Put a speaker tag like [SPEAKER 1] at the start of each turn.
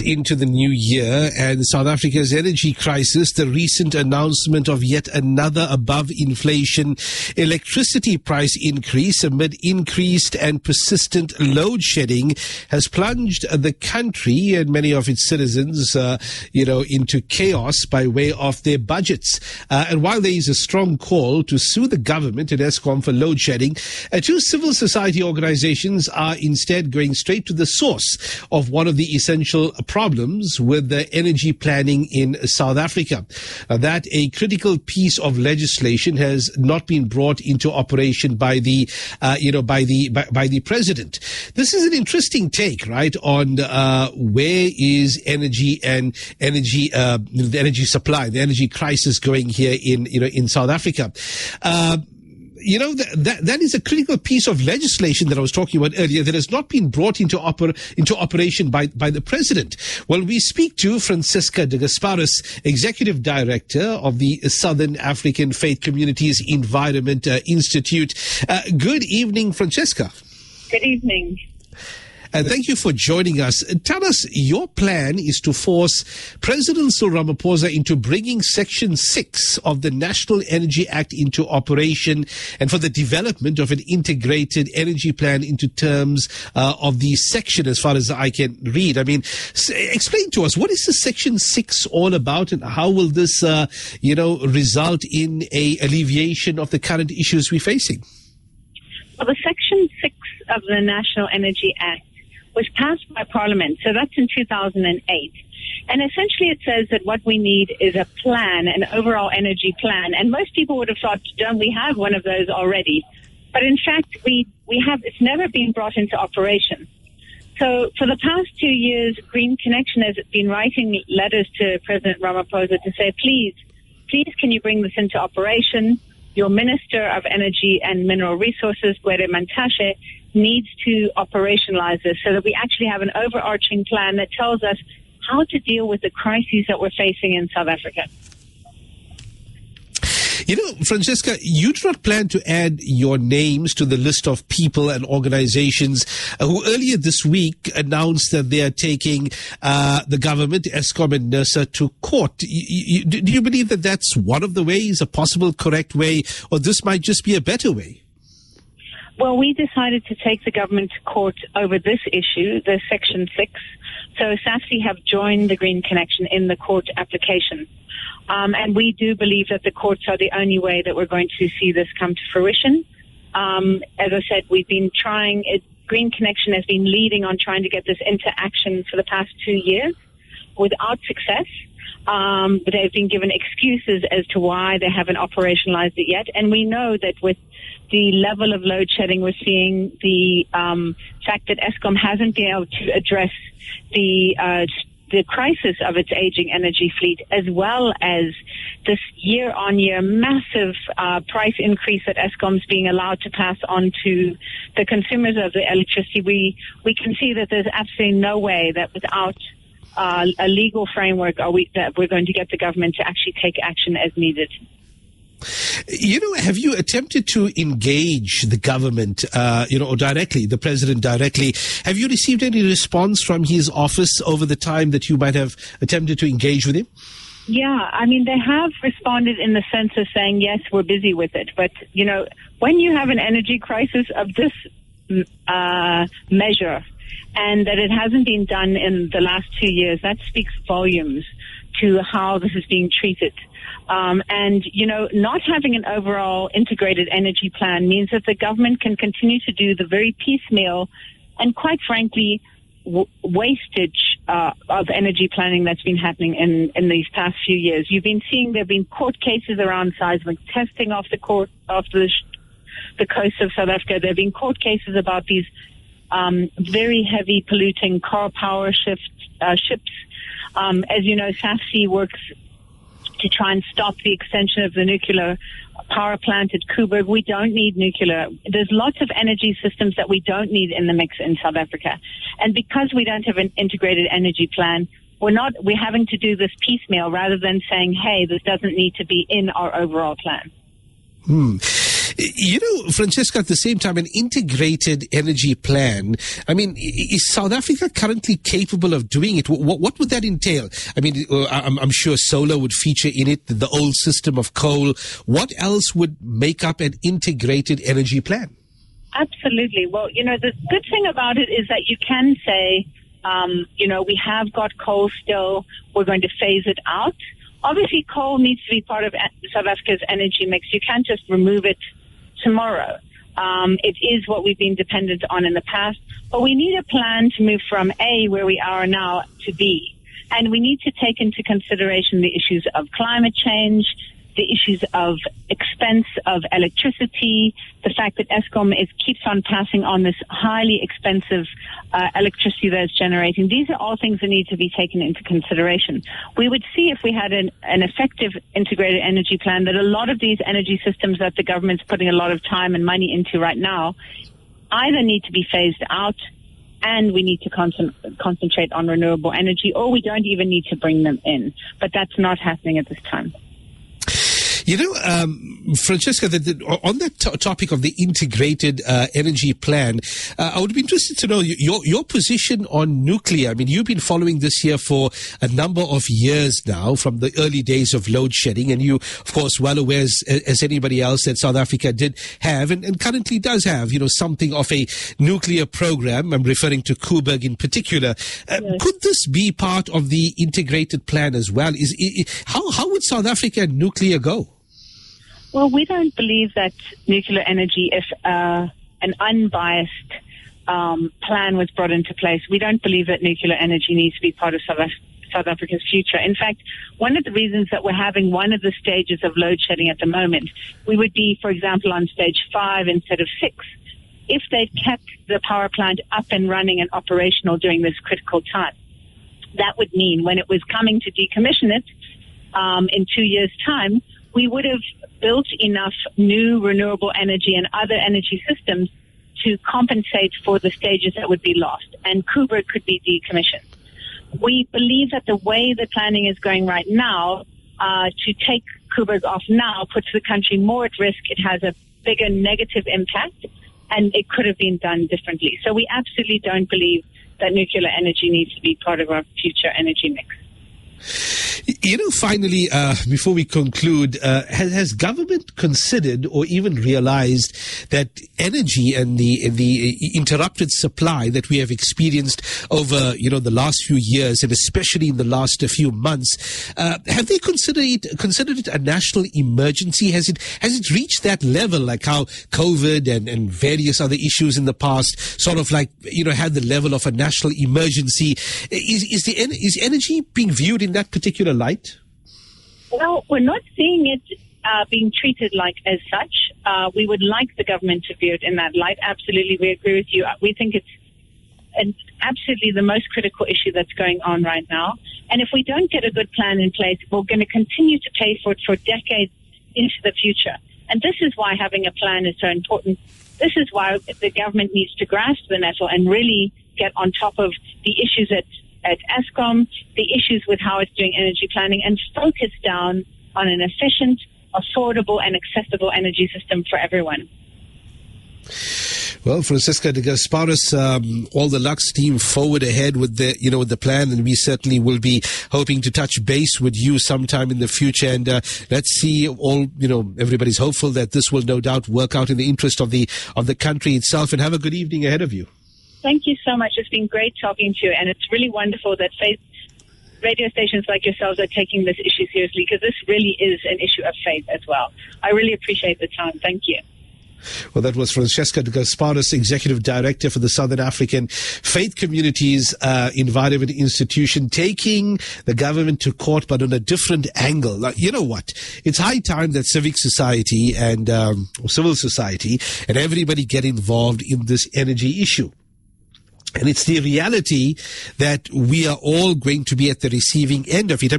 [SPEAKER 1] into the new year and South Africa's energy crisis, the recent announcement of yet another above inflation electricity price increase amid increased and persistent load shedding has plunged the country and many of its citizens, uh, you know, into chaos by way of their budgets. Uh, and while there is a strong call to sue the government and Eskom for load shedding, uh, two civil society organizations are instead going straight to the source of one of the essential problems with the energy planning in South Africa. Uh, that a critical piece of legislation has not been brought into operation by the, uh, you know, by the by, by, the president. This is an interesting take, right, on uh, where is energy and energy, uh, the energy supply, the energy crisis going here in, you know, in South Africa. You know, that, that, that is a critical piece of legislation that I was talking about earlier that has not been brought into, oper, into operation by, by the president. Well, we speak to Francesca de Gasparis, Executive Director of the Southern African Faith Communities Environment uh, Institute. Uh, good evening, Francesca.
[SPEAKER 2] Good evening.
[SPEAKER 1] And thank you for joining us. Tell us, your plan is to force President Cyril Ramaphosa into bringing Section 6 of the National Energy Act into operation and for the development of an integrated energy plan into terms uh, of the section as far as I can read. I mean, explain to us, what is the Section 6 all about and how will this, uh, you know, result in a alleviation of the current issues we're facing?
[SPEAKER 2] Well, the Section 6 of the National Energy Act was passed by Parliament. So that's in 2008. And essentially it says that what we need is a plan, an overall energy plan. And most people would have thought, don't we have one of those already? But in fact, we, we have, it's never been brought into operation. So for the past two years, Green Connection has been writing letters to President Ramaphosa to say, please, please can you bring this into operation? Your Minister of Energy and Mineral Resources, Gwede Mantashe, needs to operationalize this so that we actually have an overarching plan that tells us how to deal with the crises that we're facing in South Africa.
[SPEAKER 1] You know, Francesca, you do not plan to add your names to the list of people and organizations uh, who earlier this week announced that they are taking uh, the government, Eskom and NERSA, to court. You, you, do you believe that that's one of the ways, a possible correct way, or this might just be a better way?
[SPEAKER 2] Well, we decided to take the government to court over this issue, the Section 6. So SAFCI have joined the Green Connection in the court application. Um, and we do believe that the courts are the only way that we're going to see this come to fruition. Um, as I said, we've been trying, it, Green Connection has been leading on trying to get this into action for the past two years without success. Um, but they've been given excuses as to why they haven't operationalized it yet. And we know that with the level of load shedding we're seeing, the um, fact that Eskom hasn't been able to address the uh, the crisis of its aging energy fleet, as well as this year-on-year massive uh, price increase that Eskom's being allowed to pass on to the consumers of the electricity, we we can see that there's absolutely no way that without uh, a legal framework are we that we're going to get the government to actually take action as needed.
[SPEAKER 1] You know, have you attempted to engage the government, uh, you know, or directly, the president directly? Have you received any response from his office over the time that you might have attempted to engage with him?
[SPEAKER 2] Yeah, I mean, they have responded in the sense of saying, yes, we're busy with it. But, you know, when you have an energy crisis of this uh, measure and that it hasn't been done in the last two years, that speaks volumes to how this is being treated. Um, and, you know, not having an overall integrated energy plan means that the government can continue to do the very piecemeal and quite frankly, w- wastage uh, of energy planning that's been happening in, in these past few years. You've been seeing there have been court cases around seismic testing off the court, off the, the coast of South Africa. There have been court cases about these um, very heavy polluting car power shift, uh, ships. Um, as you know, SAFCI works to try and stop the extension of the nuclear power plant at Koeberg. We don't need nuclear. There's lots of energy systems that we don't need in the mix in South Africa. And because we don't have an integrated energy plan, we're not, we're having to do this piecemeal rather than saying, hey, this doesn't need to be in our overall plan.
[SPEAKER 1] Hmm. You know, Francesca, at the same time, an integrated energy plan. I mean, is South Africa currently capable of doing it? What, what would that entail? I mean, uh, I'm, sure solar would feature in it, the old system of coal. What else would make up an integrated energy plan?
[SPEAKER 2] Absolutely. Well, you know, the good thing about it is that you can say, um, you know, we have got coal still. We're going to phase it out. Obviously, coal needs to be part of South Africa's energy mix. You can't just remove it tomorrow. Um, it is what we've been dependent on in the past, but we need a plan to move from A, where we are now, to B. And we need to take into consideration the issues of climate change, the issues of expense of electricity, the fact that Eskom is keeps on passing on this highly expensive uh, electricity that it's generating. These are all things that need to be taken into consideration. We would see if we had an, an effective integrated energy plan that a lot of these energy systems that the government's putting a lot of time and money into right now either need to be phased out and we need to con- concentrate on renewable energy, or we don't even need to bring them in. But that's not happening at this time.
[SPEAKER 1] You know, um, Francesca, the, the, on that t- topic of the integrated uh, energy plan, uh, I would be interested to know your your position on nuclear. I mean, you've been following this here for a number of years now, from the early days of load shedding, and you, of course, well aware as, as anybody else that South Africa did have and, and, currently does have, you know, something of a nuclear program. I'm referring to Koeberg in particular. Uh, yes. Could this be part of the integrated plan as well? Is, is how how would South Africa nuclear go?
[SPEAKER 2] Well, we don't believe that nuclear energy, if uh, an unbiased um, plan was brought into place, we don't believe that nuclear energy needs to be part of South, South Africa's future. In fact, one of the reasons that we're having one of the stages of load shedding at the moment, we would be, for example, on stage five instead of six. If they'd kept the power plant up and running and operational during this critical time, that would mean when it was coming to decommission it um, in two years' time, we would have built enough new renewable energy and other energy systems to compensate for the stages that would be lost, and Koeberg could be decommissioned. We believe that the way the planning is going right now, uh, to take Koeberg off now puts the country more at risk. It has a bigger negative impact, and it could have been done differently. So we absolutely don't believe that nuclear energy needs to be part of our future energy mix.
[SPEAKER 1] You know, finally, uh, before we conclude, uh, has, has, government considered or even realized that energy and the the interrupted supply that we have experienced over you know the last few years and especially in the last few months, uh, have they considered it considered it a national emergency? Has it has it reached that level, like how COVID and, and various other issues in the past sort of like you know had the level of a national emergency? Is is the is energy being viewed in that particular light?
[SPEAKER 2] Well, we're not seeing it uh, being treated like as such. Uh, we would like the government to view it in that light. Absolutely, we agree with you. Uh, we think it's an, absolutely the most critical issue that's going on right now. And if we don't get a good plan in place, we're going to continue to pay for it for decades into the future. And this is why having a plan is so important. This is why the government needs to grasp the nettle and really get on top of the issues that at Eskom, the issues with how it's doing energy planning, and focus down on an efficient, affordable, and accessible energy system for everyone.
[SPEAKER 1] Well, Francesca de Gasparis, um, all the Lux team forward ahead with the, you know, with the plan, and we certainly will be hoping to touch base with you sometime in the future. And uh, let's see, all you know, everybody's hopeful that this will no doubt work out in the interest of the of the country itself. And have a good evening ahead of you.
[SPEAKER 2] Thank you so much. It's been great talking to you, and it's really wonderful that faith radio stations like yourselves are taking this issue seriously because this really is an issue of faith as well. I really appreciate the time. Thank you.
[SPEAKER 1] Well, that was Francesca de Gasparis, Executive Director for the Southern African Faith Communities uh, Environment Institution, taking the government to court, but on a different angle. Like, you know what? It's high time that civic society and um, civil society and everybody get involved in this energy issue. And it's the reality that we are all going to be at the receiving end of it.